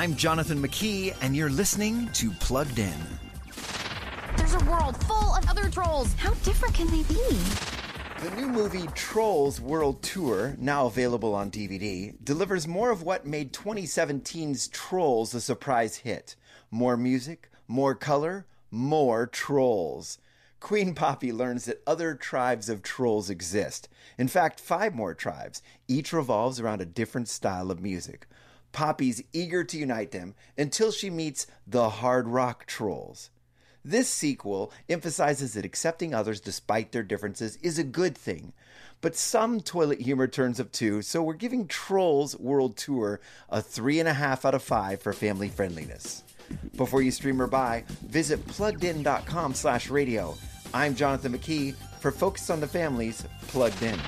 I'm Jonathan McKee, and you're listening to Plugged In. There's a world full of other trolls. How different can they be? The new movie Trolls World Tour, now available on DVD, delivers more of what made 2017's Trolls a surprise hit. More music, more color, more trolls. Queen Poppy learns that other tribes of trolls exist. In fact, five more tribes. Each revolves around a different style of music. Poppy's eager to unite them until she meets the hard rock trolls. This sequel emphasizes that accepting others despite their differences is a good thing. But some toilet humor turns up too, so we're giving Trolls World Tour a 3.5 out of 5 for family friendliness. Before you stream or buy, visit pluggedin.com slash radio. I'm Jonathan McKee for Focus on the Family's Plugged In.